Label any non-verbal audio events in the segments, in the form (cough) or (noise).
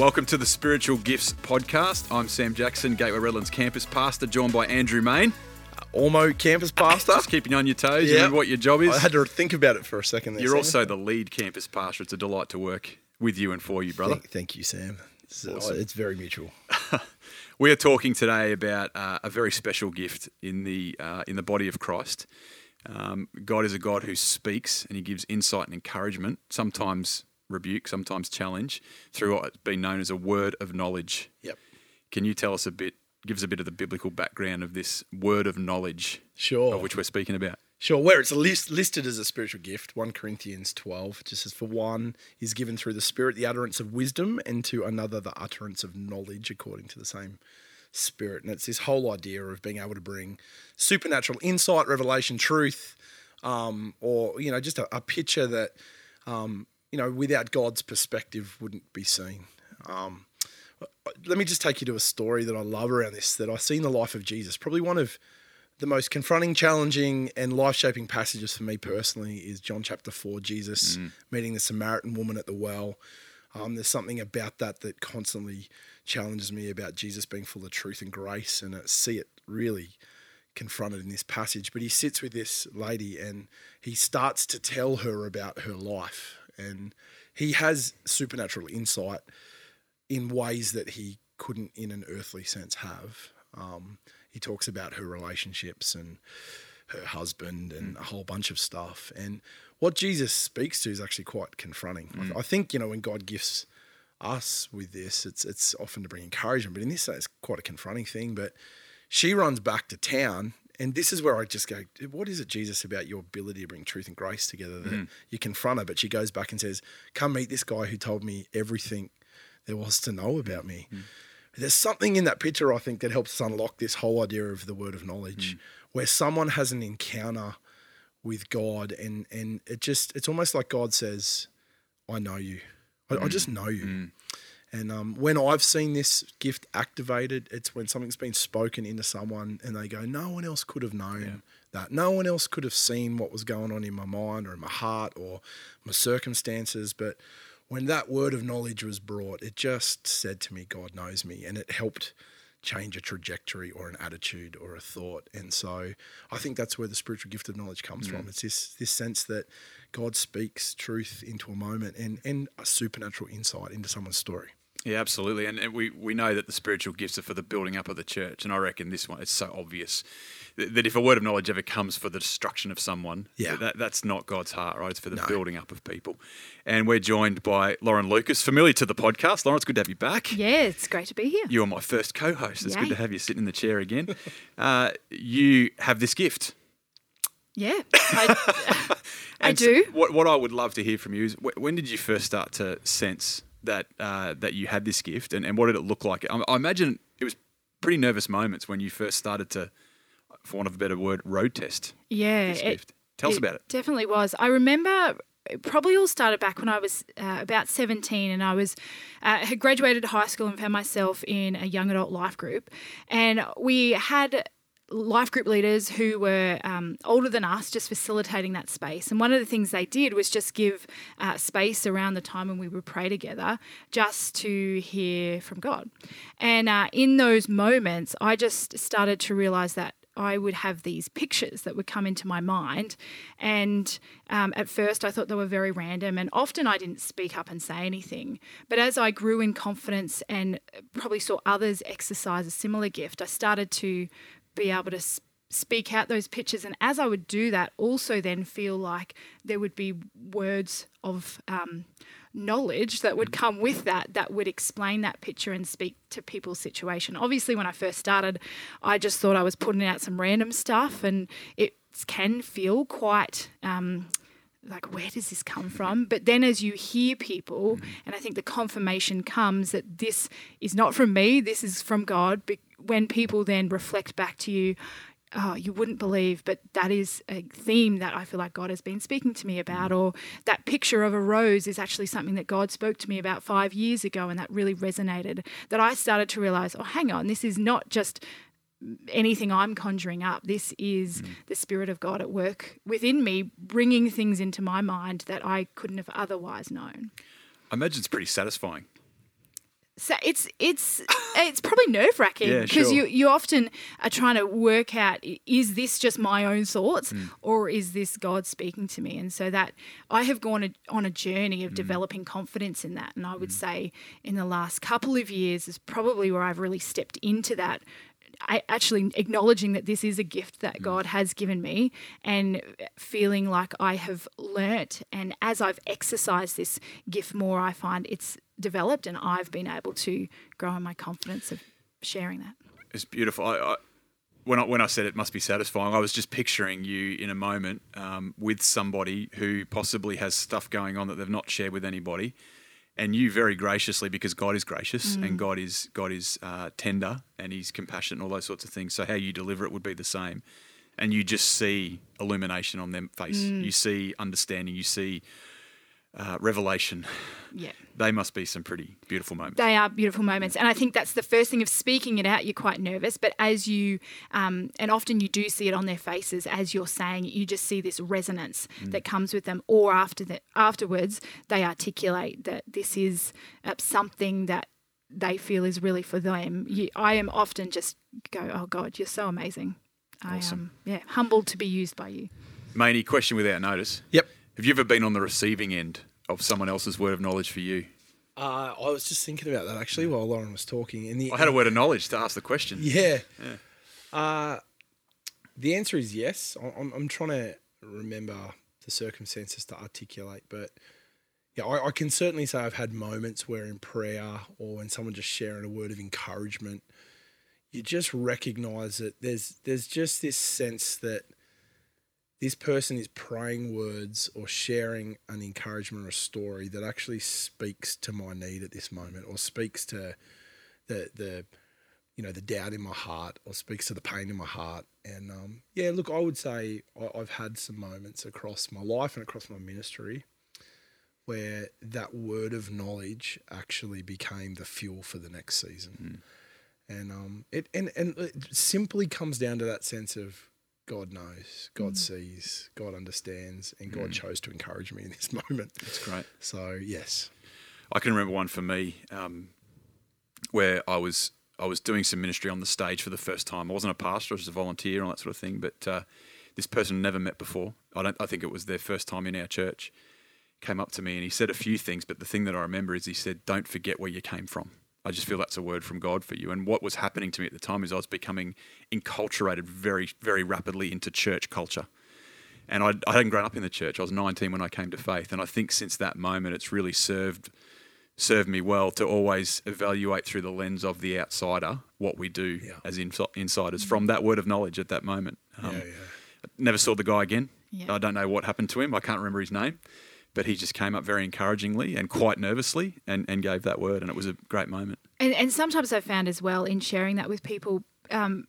Welcome to the Spiritual Gifts Podcast. I'm Sam Jackson, Gateway Redlands campus pastor, joined by Andrew Main. Ormeau campus pastor. Just keeping you on your toes. You Yeah. remember what your job is? I had to think about it for a second. There, You're Sam. also the lead campus pastor. It's a delight to work with you and for you, brother. Thank, thank you, Sam. It's, uh, Awesome. it's very mutual. (laughs) We are talking today about uh, a very special gift in the uh, in the body of Christ. Um, God is a God who speaks and He gives insight and encouragement, sometimes rebuke, sometimes challenge, through what's been known as a word of knowledge. Yep. Can you tell us a bit, give us a bit of the biblical background of this word of knowledge Sure. of which we're speaking about? Sure. Where it's list, listed as a spiritual gift, 1 Corinthians 12, just says, For one is given through the Spirit the utterance of wisdom, and to another the utterance of knowledge according to the same Spirit. And it's this whole idea of being able to bring supernatural insight, revelation, truth, um, or, you know, just a, a picture that, um, you know, without God's perspective wouldn't be seen. Um, let me just take you to a story that I love around this that I see in the life of Jesus. Probably one of the most confronting, challenging, and life shaping passages for me personally is John chapter 4, Jesus meeting the Samaritan woman at the well. Um, there's something about that that constantly challenges me about Jesus being full of truth and grace, and I see it really confronted in this passage. But he sits with this lady and he starts to tell her about her life, and he has supernatural insight in ways that he couldn't, in an earthly sense, have. Um, he talks about her relationships and her husband and a whole bunch of stuff. And what Jesus speaks to is actually quite confronting. I- I think you know when God gifts us with this, it's it's often to bring encouragement, but in this, it's quite a confronting thing. But she runs back to town. And this is where I just go, what is it, Jesus, about your ability to bring truth and grace together that mm. you confront her? But she goes back and says, Come meet this guy who told me everything there was to know about me. Mm. There's something in that picture, I think, that helps us unlock this whole idea of the word of knowledge, mm. where someone has an encounter with God, and and it just it's almost like God says, "I know you, I, I just know you." And um, when I've seen this gift activated, it's when something's been spoken into someone, and they go, "No one else could have known that. No one else could have seen what was going on in my mind or in my heart or my circumstances." But when that word of knowledge was brought, it just said to me, God knows me. And it helped change a trajectory or an attitude or a thought. And so I think that's where the spiritual gift of knowledge comes from. It's this this sense that God speaks truth into a moment and, and a supernatural insight into someone's story. Yeah, absolutely. And, and we, we know that the spiritual gifts are for the building up of the church. And I reckon this one, it's so obvious that, that if a word of knowledge ever comes for the destruction of someone, Yeah. that, that's not God's heart, right? It's for the building up of people. And we're joined by Lauren Lucas, familiar to the podcast. Lauren, it's good to have you back. Yeah, it's great to be here. You are my first co host. It's good to have you sitting in the chair again. (laughs) uh, you have this gift. Yeah, I, (laughs) I And so do. What, what I would love to hear from you is when did you first start to sense that uh, that you had this gift, and, and what did it look like? I, I imagine it was pretty nervous moments when you first started to, for want of a better word, road test Yeah, this it, gift. Tell us about it. Definitely was. I remember it probably all started back when I was uh, about 17 and I was uh, had graduated high school and found myself in a young adult life group. And we had life group leaders who were um, older than us just facilitating that space. And one of the things they did was just give uh, space around the time when we would pray together just to hear from God. And uh, in those moments, I just started to realize that I would have these pictures that would come into my mind. And um, at first, I thought they were very random, and often I didn't speak up and say anything. But as I grew in confidence and probably saw others exercise a similar gift, I started to be able to speak out those pictures. And as I would do that, also then feel like there would be words of um, knowledge that would come with that that would explain that picture and speak to people's situation. Obviously, when I first started, I just thought I was putting out some random stuff, and it can feel quite. Um, like where does this come from but then as you hear people mm-hmm. and i think the confirmation comes that this is not from me this is from god be- when people then reflect back to you oh, you wouldn't believe, but that is a theme that I feel like God has been speaking to me about. Mm-hmm. Or that picture of a rose is actually something that God spoke to me about five years ago, and that really resonated. That I started to realize, oh, hang on, this is not just anything I'm conjuring up. This is mm. the Spirit of God at work within me, bringing things into my mind that I couldn't have otherwise known. I imagine it's pretty satisfying. So it's it's it's probably nerve wracking (laughs) Yeah, because sure. you you often are trying to work out is this just my own thoughts Hmm. or is this God speaking to me? And so that I have gone a, on a journey of mm. developing confidence in that, and I would mm. say in the last couple of years is probably where I've really stepped into that. I actually acknowledging that this is a gift that God has given me and feeling like I have learnt and as I've exercised this gift more I find it's developed and I've been able to grow in my confidence of sharing that. It's beautiful. I, I, when I when I said it must be satisfying, I was just picturing you in a moment um, with somebody who possibly has stuff going on that they've not shared with anybody, and you very graciously, because God is gracious and God is God is uh, tender and He's compassionate and all those sorts of things. So how you deliver it would be the same, and you just see illumination on their face. You see understanding. You see uh, revelation. Yeah. They must be some pretty beautiful moments. They are beautiful moments. And I think that's the first thing of speaking it out. You're quite nervous, but as you, um, and often you do see it on their faces as you're saying, it, you just see this resonance that comes with them. Or after that, afterwards, they articulate that this is uh, something that they feel is really for them. You, I am often just go, oh God, you're so amazing. I Awesome. am, yeah, humbled to be used by you. Manny, question without notice. Yep. Have you ever been on the receiving end of someone else's word of knowledge for you? Uh, I was just thinking about that actually while Lauren was talking. In the I had a word of knowledge to ask the question. Yeah. Uh, the answer is yes. I- I'm, I'm trying to remember the circumstances to articulate, but yeah, I, I can certainly say I've had moments where in prayer or when someone just sharing a word of encouragement, you just recognize that there's there's just this sense that this person is praying words or sharing an encouragement or a story that actually speaks to my need at this moment or speaks to the the you know the doubt in my heart or speaks to the pain in my heart. And um, yeah look i would say I, i've had some moments across my life and across my ministry where that word of knowledge actually became the fuel for the next season. And um it and, and it simply comes down to that sense of god knows god sees god understands and god chose to encourage me in this (laughs) moment That's great. so yes I can remember one for me um, where I was I was doing some ministry on the stage for the first time. I wasn't a pastor; I was just a volunteer and all that sort of thing. But uh, this person I'd never met before. I don't. I think it was their first time in our church. Came up to me and he said a few things, but the thing that I remember is he said, "Don't forget where you came from." I just feel that's a word from God for you. And what was happening to me at the time is I was becoming enculturated very, very rapidly into church culture. And I, I hadn't grown up in the church. I was 19 when I came to faith. And I think since that moment, it's really served served me well to always evaluate through the lens of the outsider what we do Yeah. as insi- insiders from that word of knowledge at that moment. Um, yeah yeah Never saw the guy again. Yeah. I don't know what happened to him. I can't remember his name. But he just came up very encouragingly and quite nervously and, and gave that word. And it was a great moment. And, and sometimes I've found as well in sharing that with people, um,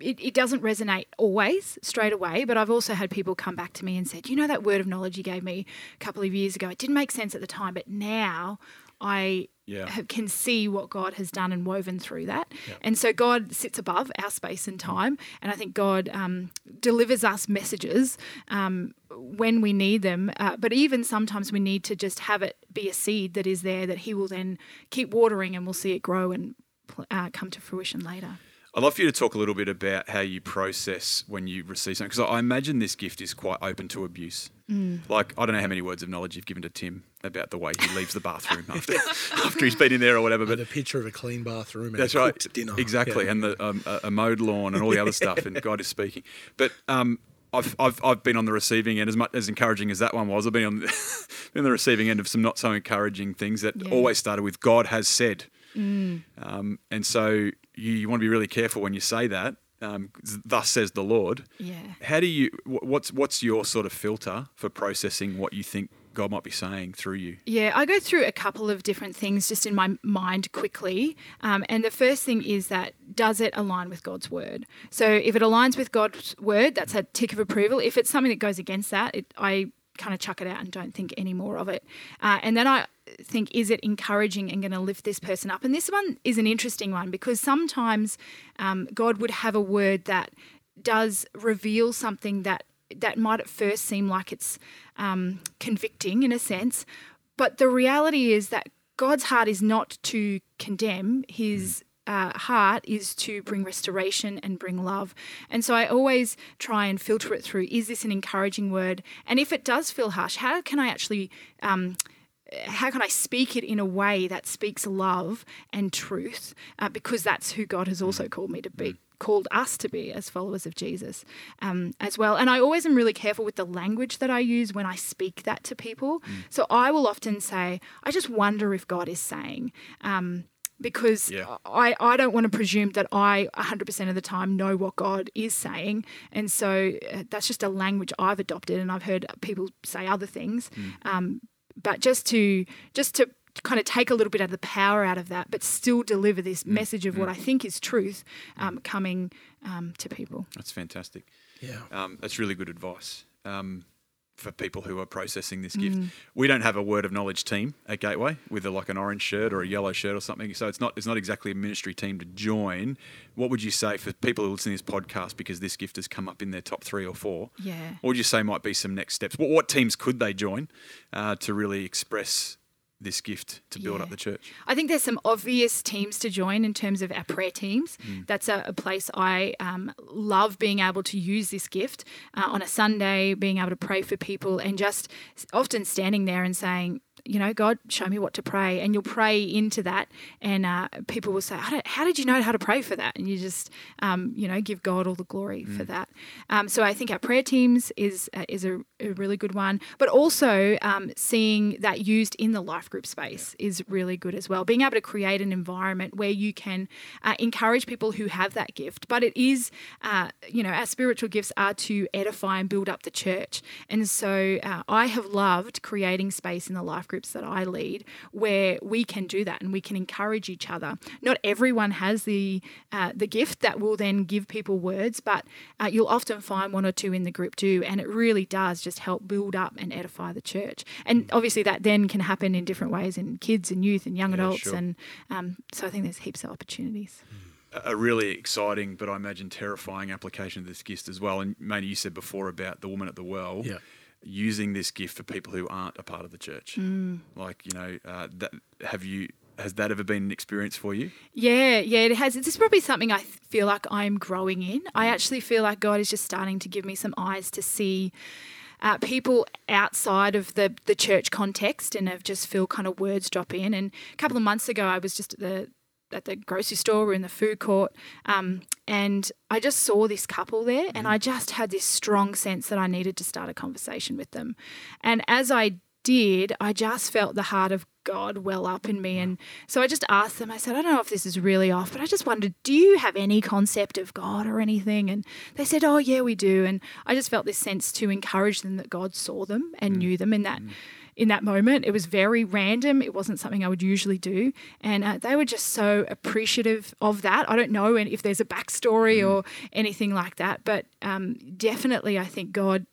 it, it doesn't resonate always straight away, but I've also had people come back to me and said, you know, that word of knowledge you gave me a couple of years ago, it didn't make sense at the time, but now I Yeah. can see what God has done and woven through that. And so God sits above our space and time. And I think God um, delivers us messages um, when we need them. Uh, but even sometimes we need to just have it be a seed that is there that He will then keep watering and we'll see it grow and uh, come to fruition later. I'd love for you to talk a little bit about how you process when you receive something, because I imagine this gift is quite open to abuse. Like, I don't know how many words of knowledge you've given to Tim about the way he leaves the bathroom (laughs) after, after he's been in there or whatever. But a picture of a clean bathroom and that's a right, dinner exactly, Yeah. and the um, a, a mowed lawn and all the other (laughs) stuff. And God is speaking. But um, I've, I've I've been on the receiving end as much as encouraging as that one was. I've been on the, (laughs) been on the receiving end of some not so encouraging things that Yeah. always started with God has said. Um, and so you, you want to be really careful when you say that. Um, thus says the Lord. Yeah. How do you? What's what's your sort of filter for processing what you think God might be saying through you? Yeah, I go through a couple of different things just in my mind quickly. Um, and the first thing is that does it align with God's word? So if it aligns with God's word, that's a tick of approval. If it's something that goes against that, it, I kind of chuck it out and don't think any more of it. Uh, and then I think, is it encouraging and going to lift this person up? And this one is an interesting one because sometimes um, God would have a word that does reveal something that that might at first seem like it's um, convicting in a sense, but the reality is that God's heart is not to condemn. His uh, heart is to bring restoration and bring love. And so I always try and filter it through is this an encouraging word? And if it does feel harsh, how can I actually. Um, how can I speak it in a way that speaks love and truth? Uh, because that's who God has also called me to be, called us to be as followers of Jesus um, as well. And I always am really careful with the language that I use when I speak that to people. So I will often say, I just wonder if God is saying. Um, because Yeah. I, I don't want to presume that I 100% of the time know what God is saying. And so uh, that's just a language I've adopted, and I've heard people say other things. Um, but just to just to kind of take a little bit of the power out of that, but still deliver this message of what I think is truth um, coming um, to people. That's fantastic. Yeah. Um, that's really good advice um, for people who are processing this Mm. gift. We don't have a word of knowledge team at Gateway with a, like an orange shirt or a yellow shirt or something. So it's not it's not exactly a ministry team to join. What would you say for people who listen to this podcast because this gift has come up in their top three or four? Yeah. What would you say might be some next steps? What, what teams could they join uh, to really express this gift to build Yeah. up the church? I think there's some obvious teams to join in terms of our prayer teams. That's a, a place I um, love being able to use this gift uh, on a Sunday, being able to pray for people, and just often standing there and saying, you know, God, show me what to pray. And you'll pray into that, and uh, people will say, How did you know how to pray for that? And you just, um, you know, give God all the glory for that. Um, so I think our prayer teams is uh, is a, a really good one, but also um, seeing that used in the life group space is really good as well. Being able to create an environment where you can uh, encourage people who have that gift, but it is, uh, you know, our spiritual gifts are to edify and build up the church. And so uh, I have loved creating space in the life groups that I lead where we can do that and we can encourage each other. Not everyone has the uh, the gift that will then give people words, but uh, you'll often find one or two in the group do, and it really does just help build up and edify the church. And obviously, that then can happen in different ways in kids and youth and young Yeah, adults, sure. and um, so I think there's heaps of opportunities. a really exciting, but I imagine terrifying application of this gift as well. And Manny, you said before about the woman at the well. Yeah. Using this gift for people who aren't a part of the church, Mm. like you know, uh, that have you has that ever been an experience for you? Yeah, yeah, it has. This is probably something I feel like I'm growing in. I actually feel like God is just starting to give me some eyes to see uh, people outside of the the church context and have just feel kind of words drop in. And a couple of months ago, I was just at the at the grocery store or in the food court, um, and I just saw this couple there, and mm. I just had this strong sense that I needed to start a conversation with them. And as I did, I just felt the heart of God well up in me. And so I just asked them, I said, I don't know if this is really off, but I just wondered, do you have any concept of God or anything? And they said, Oh, yeah, we do. And I just felt this sense to encourage them that God saw them and mm. knew them in that. Mm. In that moment, it was very random. It wasn't something I would usually do, and uh, they were just so appreciative of that. I don't know if there's a backstory or anything like that, but um, definitely, I think God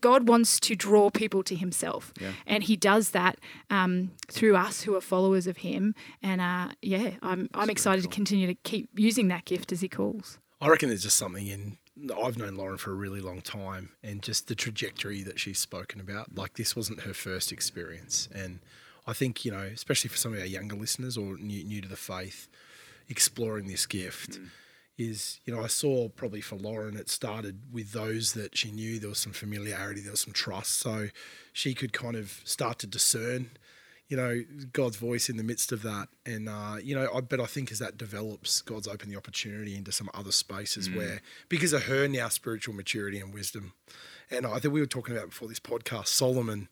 God wants to draw people to Himself, Yeah. and He does that um, through us who are followers of Him. And uh, yeah, I'm I'm excited to continue to keep using that gift as He calls. I reckon there's just something in. I've known Lauren for a really long time, and just the trajectory that she's spoken about. Like this wasn't her first experience, and I think you know, especially for some of our younger listeners or new, new to the faith, exploring this gift hmm. is you know I saw probably for Lauren it started with those that she knew. There was some familiarity, there was some trust, so she could kind of start to discern you know God's voice in the midst of that, and uh, you know, I but I think as that develops, God's opened the opportunity into some other spaces mm. where because of her now spiritual maturity and wisdom, and I think we were talking about before this podcast, Solomon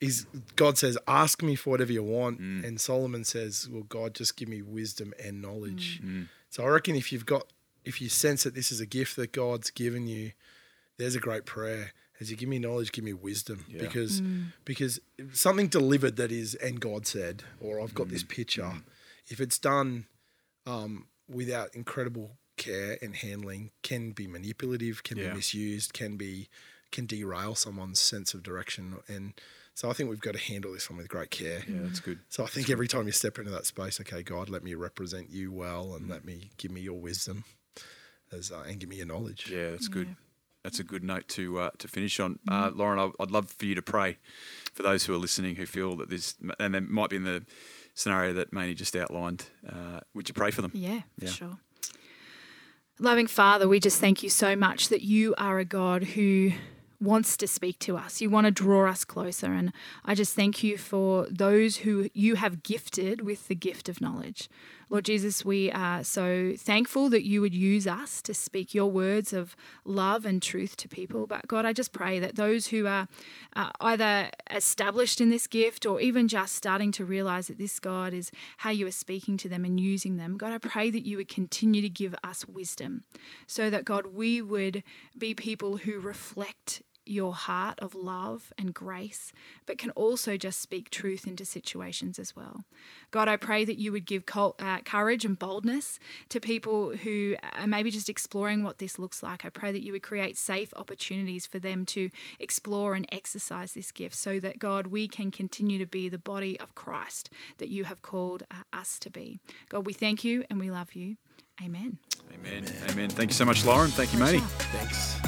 is God says, "Ask me for whatever you want," mm. and Solomon says, "Well, God, just give me wisdom and knowledge." Mm. So I reckon if you've got if you sense that this is a gift that God's given you, there's a great prayer. As you give me knowledge, give me wisdom, Yeah. because because something delivered that is and God said, or I've got this picture. If it's done um, without incredible care and handling, can be manipulative, can Yeah. be misused, can be can derail someone's sense of direction. And so I think we've got to handle this one with great care. Yeah, that's good. So I think every time you step into that space, okay, God, let me represent you well, and let me give me your wisdom, as uh, and give me your knowledge. Yeah, that's good. That's a good note to uh, to finish on. Uh, Lauren, I- I'd love for you to pray for those who are listening who feel that this, and they might be in the scenario that Manny just outlined. Uh, would you pray for them? Yeah, for Yeah. sure. Loving Father, we just thank you so much that you are a God who wants to speak to us. You want to draw us closer. And I just thank you for those who you have gifted with the gift of knowledge. Lord Jesus, we are so thankful that you would use us to speak your words of love and truth to people. But God, I just pray that those who are uh, either established in this gift or even just starting to realize that this God is how you are speaking to them and using them, God, I pray that you would continue to give us wisdom so that, God, we would be people who reflect your heart of love and grace, but can also just speak truth into situations as well. God, I pray that you would give uh, courage and boldness to people who are maybe just exploring what this looks like. I pray that you would create safe opportunities for them to explore and exercise this gift so that, God, we can continue to be the body of Christ that you have called uh, us to be. God, we thank you and we love you. Amen. Amen. Amen. Thank you so much, Lauren. Thank you, Manny. Pleasure. Thanks.